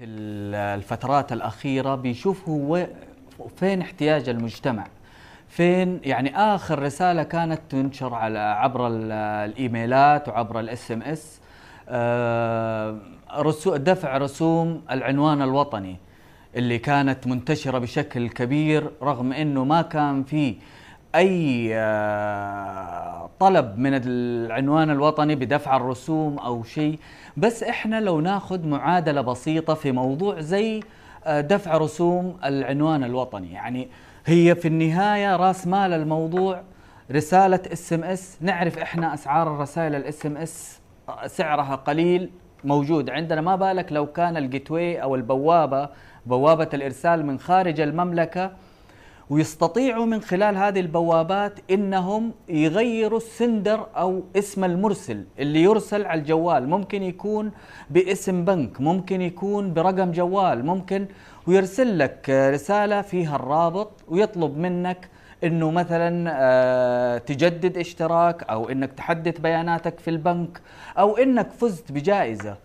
في الفترات الأخيرة بيشوفوا وي- فين احتياج المجتمع. فين يعني آخر رسالة كانت تنشر على عبر ال- الإيميلات وعبر ال SMS دفع رسوم العنوان الوطني اللي كانت منتشرة بشكل كبير رغم إنه ما كان في أي آه، طلب من العنوان الوطني بدفع الرسوم أو شيء. بس إحنا لو ناخذ معادلة بسيطة في موضوع زي آه، دفع رسوم العنوان الوطني. يعني هي في النهاية راس مال الموضوع رسالة SMS نعرف إحنا أسعار الرسائل ال SMS سعرها قليل موجود. عندنا ما بالك لو كان ال gateway أو البوابة بوابة الإرسال من خارج المملكة ويستطيعوا من خلال هذه البوابات إنهم يغيروا ال sender أو اسم المرسل اللي يرسل على الجوال. ممكن يكون باسم بنك ممكن يكون برقم جوال ممكن ويرسل لك رسالة فيها الرابط ويطلب منك إنه مثلا آه، تجدد اشتراك أو إنك تحدث بياناتك في البنك أو إنك فزت بجائزة.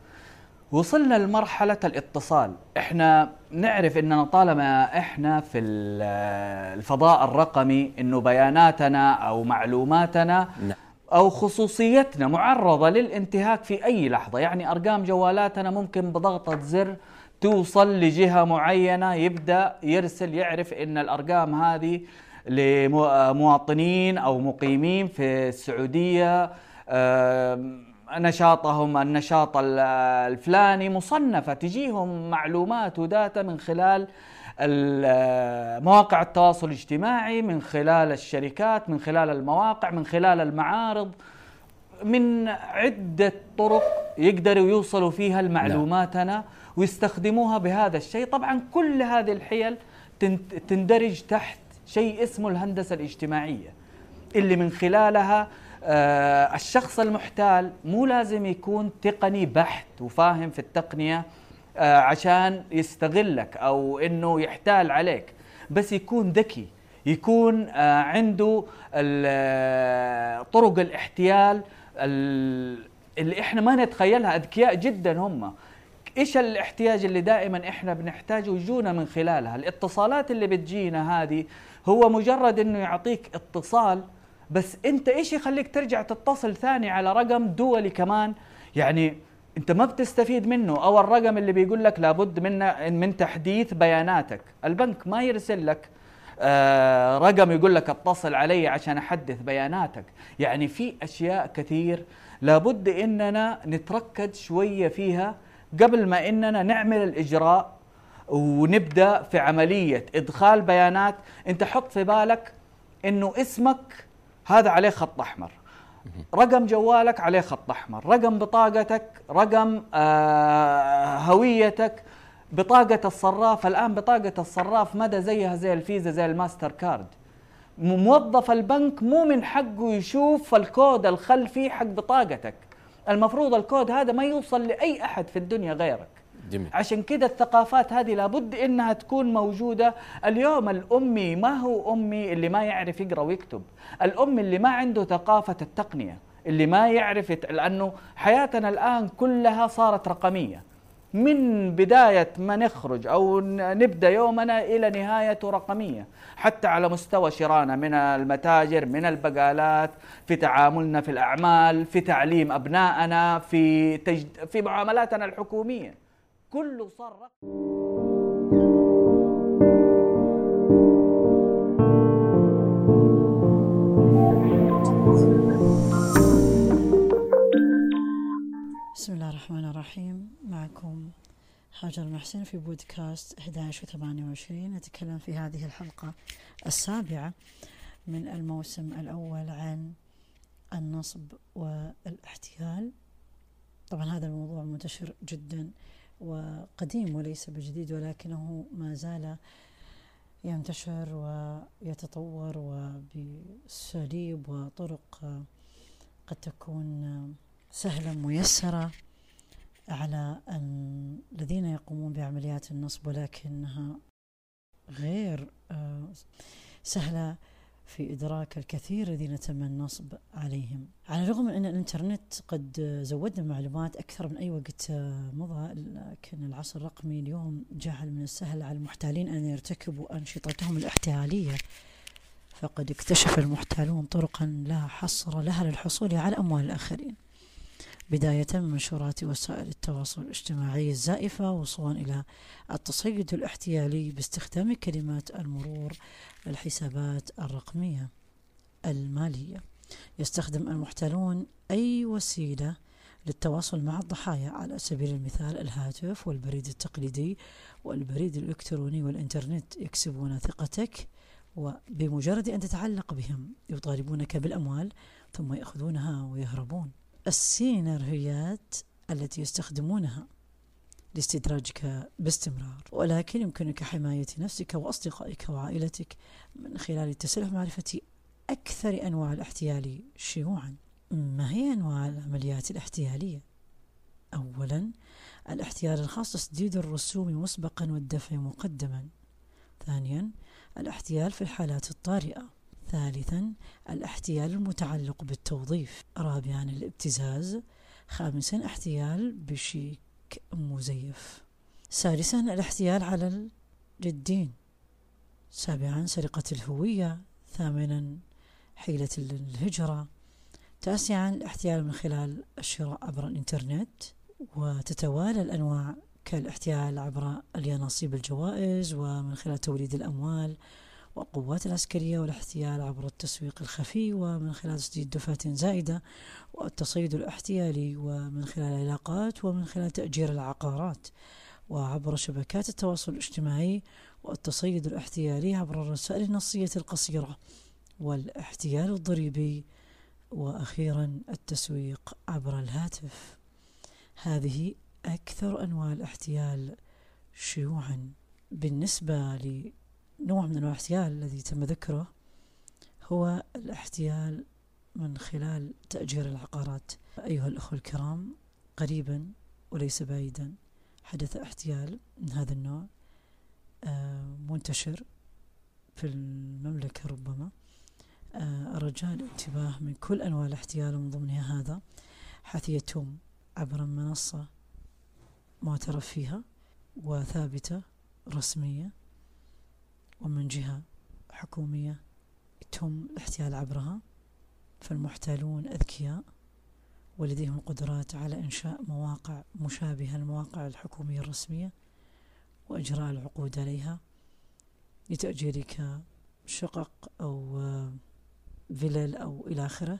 وصلنا لمرحلة الاتصال إحنا نعرف إننا طالما إحنا في ال- الفضاء الرقمي إنه بياناتنا أو معلوماتنا نعم. أو خصوصيتنا معرضة للانتهاك في أي لحظة يعني أرقام جوالاتنا ممكن بضغطة زر توصل لجهة معينة يبدأ يرسل يعرف إن الأرقام هذه لمواطنين أو مقيمين في السعودية نشاطهم النشاط ال- الفلاني مصنفة تجيهم معلومات وداتا من خلال ال- مواقع التواصل الاجتماعي من خلال الشركات من خلال المواقع من خلال المعارض. من عدة طرق يقدروا يوصلوا فيها لمعلوماتنا ويستخدموها بهذا الشيء. طبعا كل هذه الحيل تن- تندرج تحت شيء اسمه الهندسة الاجتماعية اللي من خلالها الشخص المحتال مو لازم يكون تقني بحت وفاهم في التقنية آه، عشان يستغلك أو إنه يحتال عليك بس يكون ذكي يكون آه، عنده آه، طرق الاحتيال ال- اللي إحنا ما نتخيلها أذكياء جدا هم. إيش الاحتياج اللي دائما إحنا بنحتاجه يجونا من خلالها؟ الاتصالات اللي بتجينا هذه هو مجرد إنه يعطيك اتصال بس انت إيش يخليك ترجع تتصل ثاني على رقم دولي كمان؟ يعني انت ما بتستفيد منه. أو الرقم اللي بيقول لك لابد من من تحديث بياناتك. البنك ما يرسل لك آه، رقم يقول لك اتصل علي عشان أحدث بياناتك. يعني في أشياء كثير لابد إننا نتركز شوية فيها قبل ما إننا نعمل الإجراء ونبدأ في عملية إدخال بيانات. انت حط في بالك إنه اسمك هذا عليه خط أحمر. رقم جوالك عليه خط أحمر. رقم بطاقتك رقم آه هويتك. بطاقة الصراف الآن بطاقة الصراف مدى زيها زي الفيزا زي الماستر كارد. موظف البنك مو من حقه يشوف الكود الخلفي حق بطاقتك. المفروض الكود هذا ما يوصل لأي أحد في الدنيا غيرك. جميل. عشان كده الثقافات هذه لابد إنها تكون موجودة. اليوم الأمي ما هو أمي اللي ما يعرف يقرأ ويكتب. الأمي اللي ما عنده ثقافة التقنية اللي ما يعرف. لأنه حياتنا الآن كلها صارت رقمية. من بداية ما نخرج أو نبدأ يومنا إلى نهايته رقمية. حتى على مستوى شرانا من المتاجر من البقالات في تعاملنا في الأعمال في تعليم أبنائنا في, تجد... في معاملاتنا الحكومية. كله صار رقمي بسم الله الرحمن الرحيم. معكم هاجر المحسن في بودكاست 11 و 28 نتكلم في هذه الحلقة السابعة من الموسم الأول عن النصب والإحتيال. طبعا هذا الموضوع منتشر جدا وقديم وليس بجديد ولكنه ما زال ينتشر ويتطور وبأساليب وطرق قد تكون سهلة ميسرة على الذين يقومون بعمليات النصب ولكنها غير آه، سهلة في إدراك الكثير الذين تم النصب عليهم. على الرغم من أن الإنترنت قد زودنا معلومات أكثر من أي وقت مضى لكن العصر الرقمي اليوم جعل من السهل على المحتالين أن يرتكبوا أنشطتهم الاحتيالية. فقد اكتشف المحتالون طرقا لا حصر لها للحصول على أموال الآخرين. بداية من منشورات وسائل التواصل الاجتماعي الزائفة وصولا إلى التصيد الاحتيالي باستخدام كلمات المرور للحسابات الرقمية المالية. يستخدم المحتالون أي وسيلة للتواصل مع الضحايا على سبيل المثال الهاتف والبريد التقليدي والبريد الإلكتروني والإنترنت. يكسبون ثقتك وبمجرد أن تتعلق بهم يطالبونك بالأموال ثم يأخذونها ويهربون. السيناريوهات التي يستخدمونها لاستدراجك باستمرار ولكن يمكنك حماية نفسك وأصدقائك وعائلتك من خلال التسلح معرفة أكثر أنواع الاحتيال شيوعا. ما هي أنواع العمليات الاحتيالية؟ أولا الاحتيال الخاص تسديد الرسوم مسبقا والدفع مقدما. ثانيا الاحتيال في الحالات الطارئة. ثالثا الاحتيال المتعلق بالتوظيف. رابعا الابتزاز. خامسا احتيال بشيك مزيف. سادسا الاحتيال على الدين سابعا سرقة الهوية. ثامنا حيلة الهجرة. تاسعا الاحتيال من خلال الشراء عبر الإنترنت. وتتوالى الأنواع كالاحتيال عبر اليانصيب الجوائز ومن خلال توليد الأموال. والقوات العسكرية والاحتيال عبر التسويق الخفي ومن خلال تسديد دفعات زائدة والتصيد الاحتيالي ومن خلال العلاقات ومن خلال تأجير العقارات وعبر شبكات التواصل الاجتماعي والتصيد الاحتيالي عبر الرسائل النصية القصيرة والاحتيال الضريبي وأخيرا التسويق عبر الهاتف. هذه أكثر أنواع الاحتيال شيوعا بالنسبة لنوع من الاحتيال الذي تم ذكره هو الاحتيال من خلال تأجير العقارات. أيها الأخوة الكرام قريبا وليس بعيدا حدث احتيال من هذا النوع آه، منتشر في المملكة ربما. آه، رجاء الانتباه من كل أنواع الاحتيال ومن ضمنها هذا حيث يتم عبر منصة معترف فيها وثابتة رسمية. ومن جهة حكومية يتم الاحتيال عبرها فالمحتالون أذكياء ولديهم القدرات على إنشاء مواقع مشابهة للمواقع الحكومية الرسمية وإجراء العقود عليها لتأجيرك شقق أو فلل أو إلى آخره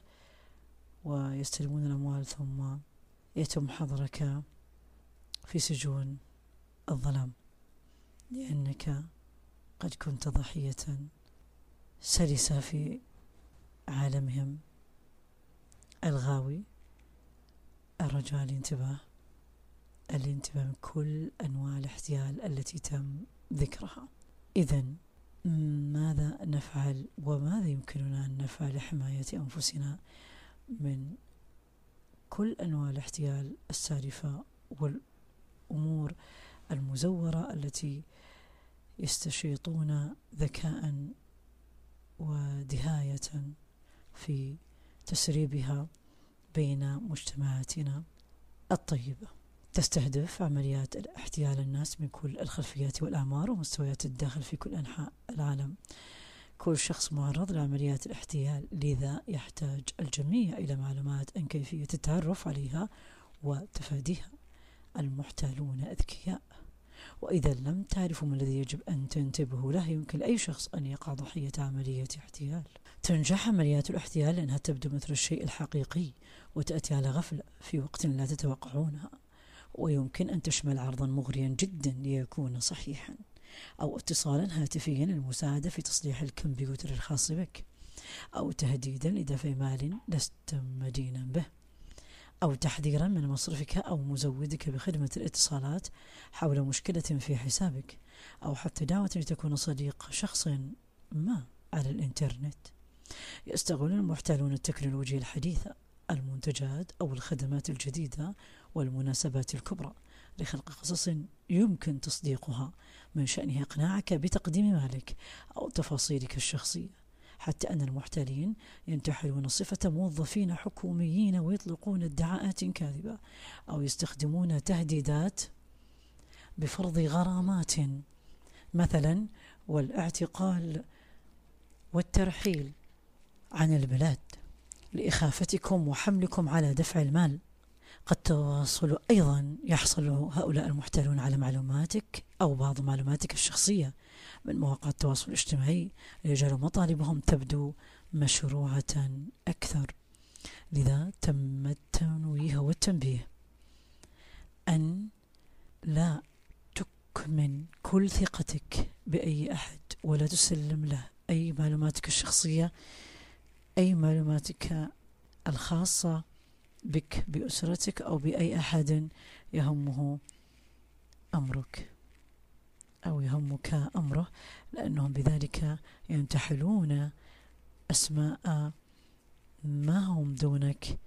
ويستلمون الأموال ثم يتم حظرك في سجون الظلام. لأنك قد كنت ضحية. سلسة في عالمهم الغاوي الرجاء الانتباه الانتباه من كل أنواع الاحتيال التي تم ذكرها. إذا ماذا نفعل وماذا يمكننا أن نفعل لحماية أنفسنا من كل أنواع الاحتيال السالفة والأمور المزورة التي يستشيطون ذكاء ودهاية في تسريبها بين مجتمعاتنا الطيبة. تستهدف عمليات احتيال الناس من كل الخلفيات والأعمار ومستويات الداخل في كل أنحاء العالم. كل شخص معرض لعمليات الاحتيال لذا يحتاج الجميع إلى معلومات عن كيفية التعرف عليها وتفاديها المحتالون أذكياء. وإذا لم تعرفوا ما الذي يجب أن تنتبهوا له يمكن لأي شخص أن يقع ضحية عملية احتيال. تنجح عمليات الاحتيال لأنها تبدو مثل الشيء الحقيقي وتأتي على غفلة في وقت لا تتوقعونها. ويمكن أن تشمل عرضا مغريا جدا ليكون صحيحا أو اتصالا هاتفيا للمساعدة في تصليح الكمبيوتر الخاص بك أو تهديدا لدفع مال لست مدينا به. أو تحذيرا من مصرفك أو مزودك بخدمة الاتصالات حول مشكلة في حسابك أو حتى دعوة لتكون صديق شخص ما على الإنترنت. يستغل المحتالون التكنولوجيا الحديثة المنتجات أو الخدمات الجديدة والمناسبات الكبرى لخلق قصص يمكن تصديقها من شأنها إقناعك بتقديم مالك أو تفاصيلك الشخصية. حتى أن المحتالين ينتحلون صفة موظفين حكوميين ويطلقون ادعاءات كاذبة أو يستخدمون تهديدات بفرض غرامات. مثلا والاعتقال والترحيل عن البلاد لإخافتكم وحملكم على دفع المال. قد تواصل أيضا يحصل هؤلاء المحتالون على معلوماتك أو بعض معلوماتك الشخصية. من مواقع التواصل الاجتماعي ليجعل مطالبهم تبدو مشروعة أكثر. لذا تم التنويه والتنبيه. أن لا تكمن كل ثقتك بأي أحد ولا تسلم له أي معلوماتك الشخصية أي معلوماتك الخاصة بك بأسرتك أو بأي أحد يهمه أمرك. أو يهمك أمره لأنهم بذلك ينتحلون أسماء ما هم دونك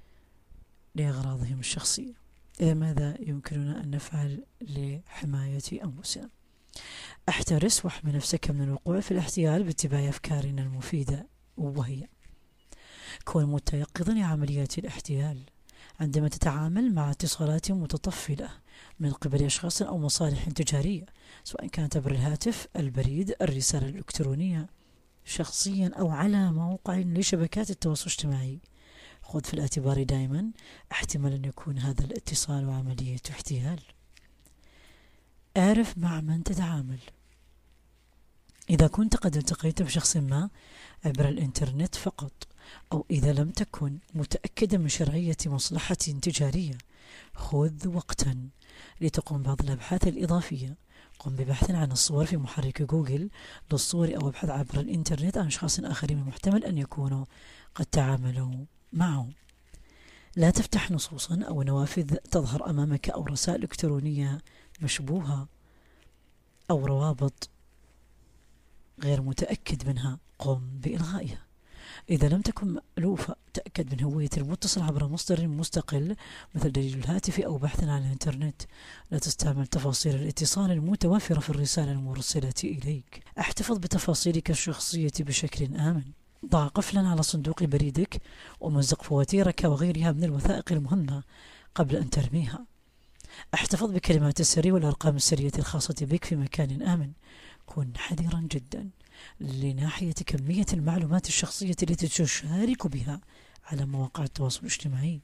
لأغراضهم الشخصية. إذا ماذا يمكننا أن نفعل لحماية أنفسنا؟ احترس واحمي نفسك من الوقوع في الاحتيال باتباع أفكارنا المفيدة وهي كون متيقظا لعمليات الاحتيال. عندما تتعامل مع اتصالات متطفلة من قبل أشخاص أو مصالح تجارية سواء كانت عبر الهاتف البريد الرسالة الإلكترونية شخصيا أو على موقع لشبكات التواصل الاجتماعي. خذ في الاعتبار دائما احتمال أن يكون هذا الاتصال وعملية احتيال. اعرف مع من تتعامل. إذا كنت قد التقيت بشخص ما عبر الإنترنت فقط أو إذا لم تكن متأكدا من شرعية مصلحة تجارية. خذ وقتا لتقوم بعض الأبحاث الإضافية. قم ببحث عن الصور في محرك جوجل للصور أو ابحث عبر الإنترنت عن أشخاص آخرين محتمل أن يكونوا قد تعاملوا معه. لا تفتح نصوصا أو نوافذ تظهر أمامك أو رسائل إلكترونية مشبوهة أو روابط غير متأكد منها. قم بإلغائها. إذا لم تكن مألوفة تأكد من هوية المتصل عبر مصدر مستقل مثل دليل الهاتف أو بحث عن الإنترنت. لا تستعمل تفاصيل الاتصال المتوفرة في الرسالة المرسلة إليك. احتفظ بتفاصيلك الشخصية بشكل آمن. ضع قفلا على صندوق بريدك ومزق فواتيرك وغيرها من الوثائق المهمة قبل أن ترميها. احتفظ بكلمات السر والأرقام السرية الخاصة بك في مكان آمن. كن حذرا جدا. لناحية كمية المعلومات الشخصية التي تشارك بها على مواقع التواصل الاجتماعي.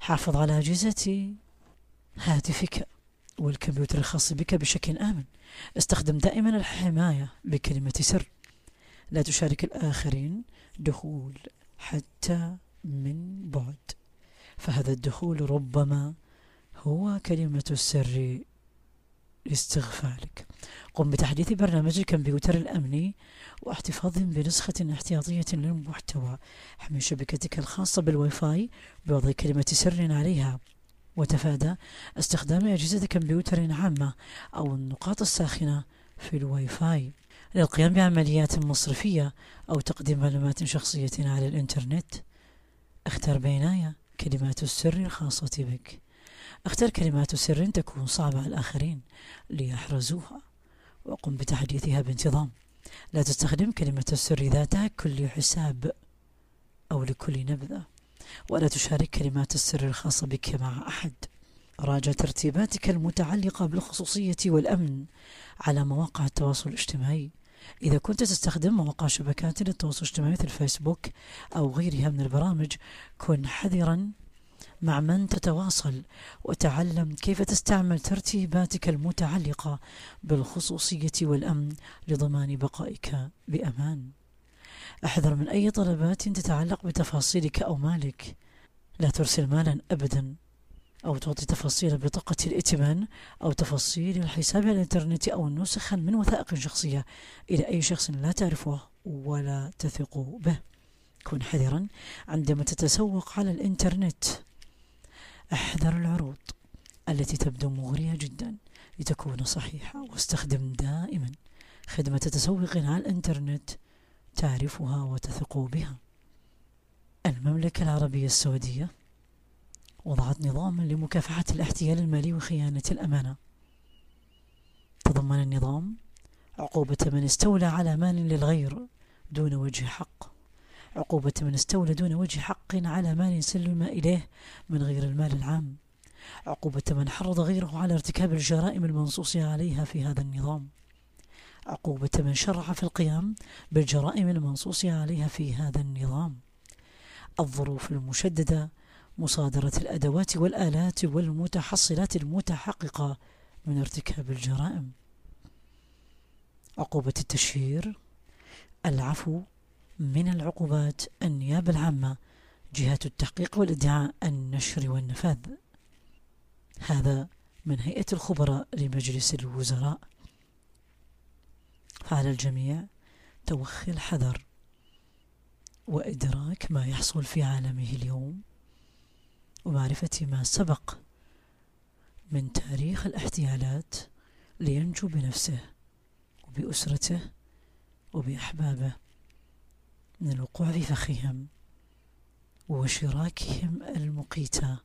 حافظ على أجهزة هاتفك والكمبيوتر الخاص بك بشكل آمن. استخدم دائما الحماية بكلمة سر. لا تشارك الآخرين دخول حتى من بعد. فهذا الدخول ربما هو كلمة السر لاستغفالك. قم بتحديث برنامج الكمبيوتر الأمني واحتفاظ بنسخة احتياطية للمحتوى. حمي شبكتك الخاصة بالواي فاي بوضع كلمة سر عليها. وتفادى استخدام أجهزة كمبيوتر عامة أو النقاط الساخنة في الواي فاي للقيام بعمليات مصرفية أو تقديم معلومات شخصية على الإنترنت. اختر بعناية كلمات السر الخاصة بك. اختر كلمات سر تكون صعبة على الآخرين ليحرزوها. وقم بتحديثها بانتظام. لا تستخدم كلمة السر ذاتها كل حساب أو لكل نبذة ولا تشارك كلمات السر الخاصة بك مع أحد. راجع ترتيباتك المتعلقة بالخصوصية والأمن على مواقع التواصل الاجتماعي. إذا كنت تستخدم مواقع شبكات التواصل الاجتماعي مثل الفيسبوك أو غيرها من البرامج كن حذرا مع من تتواصل وتعلم كيف تستعمل ترتيباتك المتعلقة بالخصوصية والأمن لضمان بقائك بأمان. احذر من أي طلبات تتعلق بتفاصيلك أو مالك. لا ترسل مالا أبدا أو تعطي تفاصيل بطاقة الائتمان أو تفاصيل الحساب على الإنترنت أو نسخا من وثائق شخصية إلى أي شخص لا تعرفه ولا تثق به. كن حذرا عندما تتسوق على الإنترنت. أحذر العروض التي تبدو مغرية جدا لتكون صحيحة واستخدم دائما خدمة تسوق على الإنترنت تعرفها وتثق بها. المملكة العربية السعودية وضعت نظاما لمكافحة الاحتيال المالي وخيانة الأمانة. تضمن النظام عقوبة من استولى على مال للغير دون وجه حق. عقوبة من استولى دون وجه حق على مال سلم إليه من غير المال العام. عقوبة من حرض غيره على ارتكاب الجرائم المنصوص عليها في هذا النظام. عقوبة من شرع في القيام بالجرائم المنصوص عليها في هذا النظام. الظروف المشددة مصادرة الأدوات والآلات والمتحصلات المتحققة من ارتكاب الجرائم. عقوبة التشهير العفو من العقوبات النيابة العامة جهة التحقيق والإدعاء النشر والنفاذ. هذا من هيئة الخبراء لمجلس الوزراء. فعلى الجميع توخي الحذر وإدراك ما يحصل في عالمه اليوم ومعرفة ما سبق من تاريخ الاحتيالات لينجو بنفسه وبأسرته وبأحبابه. من الوقوع في فخهم وشراكهم المقيتة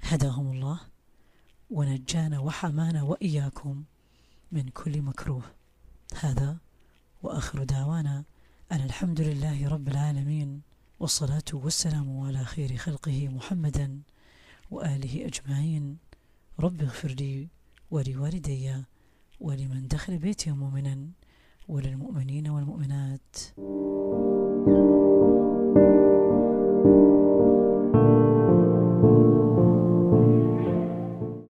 هداهم الله ونجانا وحمانا وإياكم من كل مكروه. هذا وآخر دعوانا أن الحمد لله رب العالمين والصلاة والسلام على خير خلقه محمدا وآله أجمعين. رب اغفر لي ولوالدي ولمن دخل بيتي مؤمنا وللمؤمنين والمؤمنات.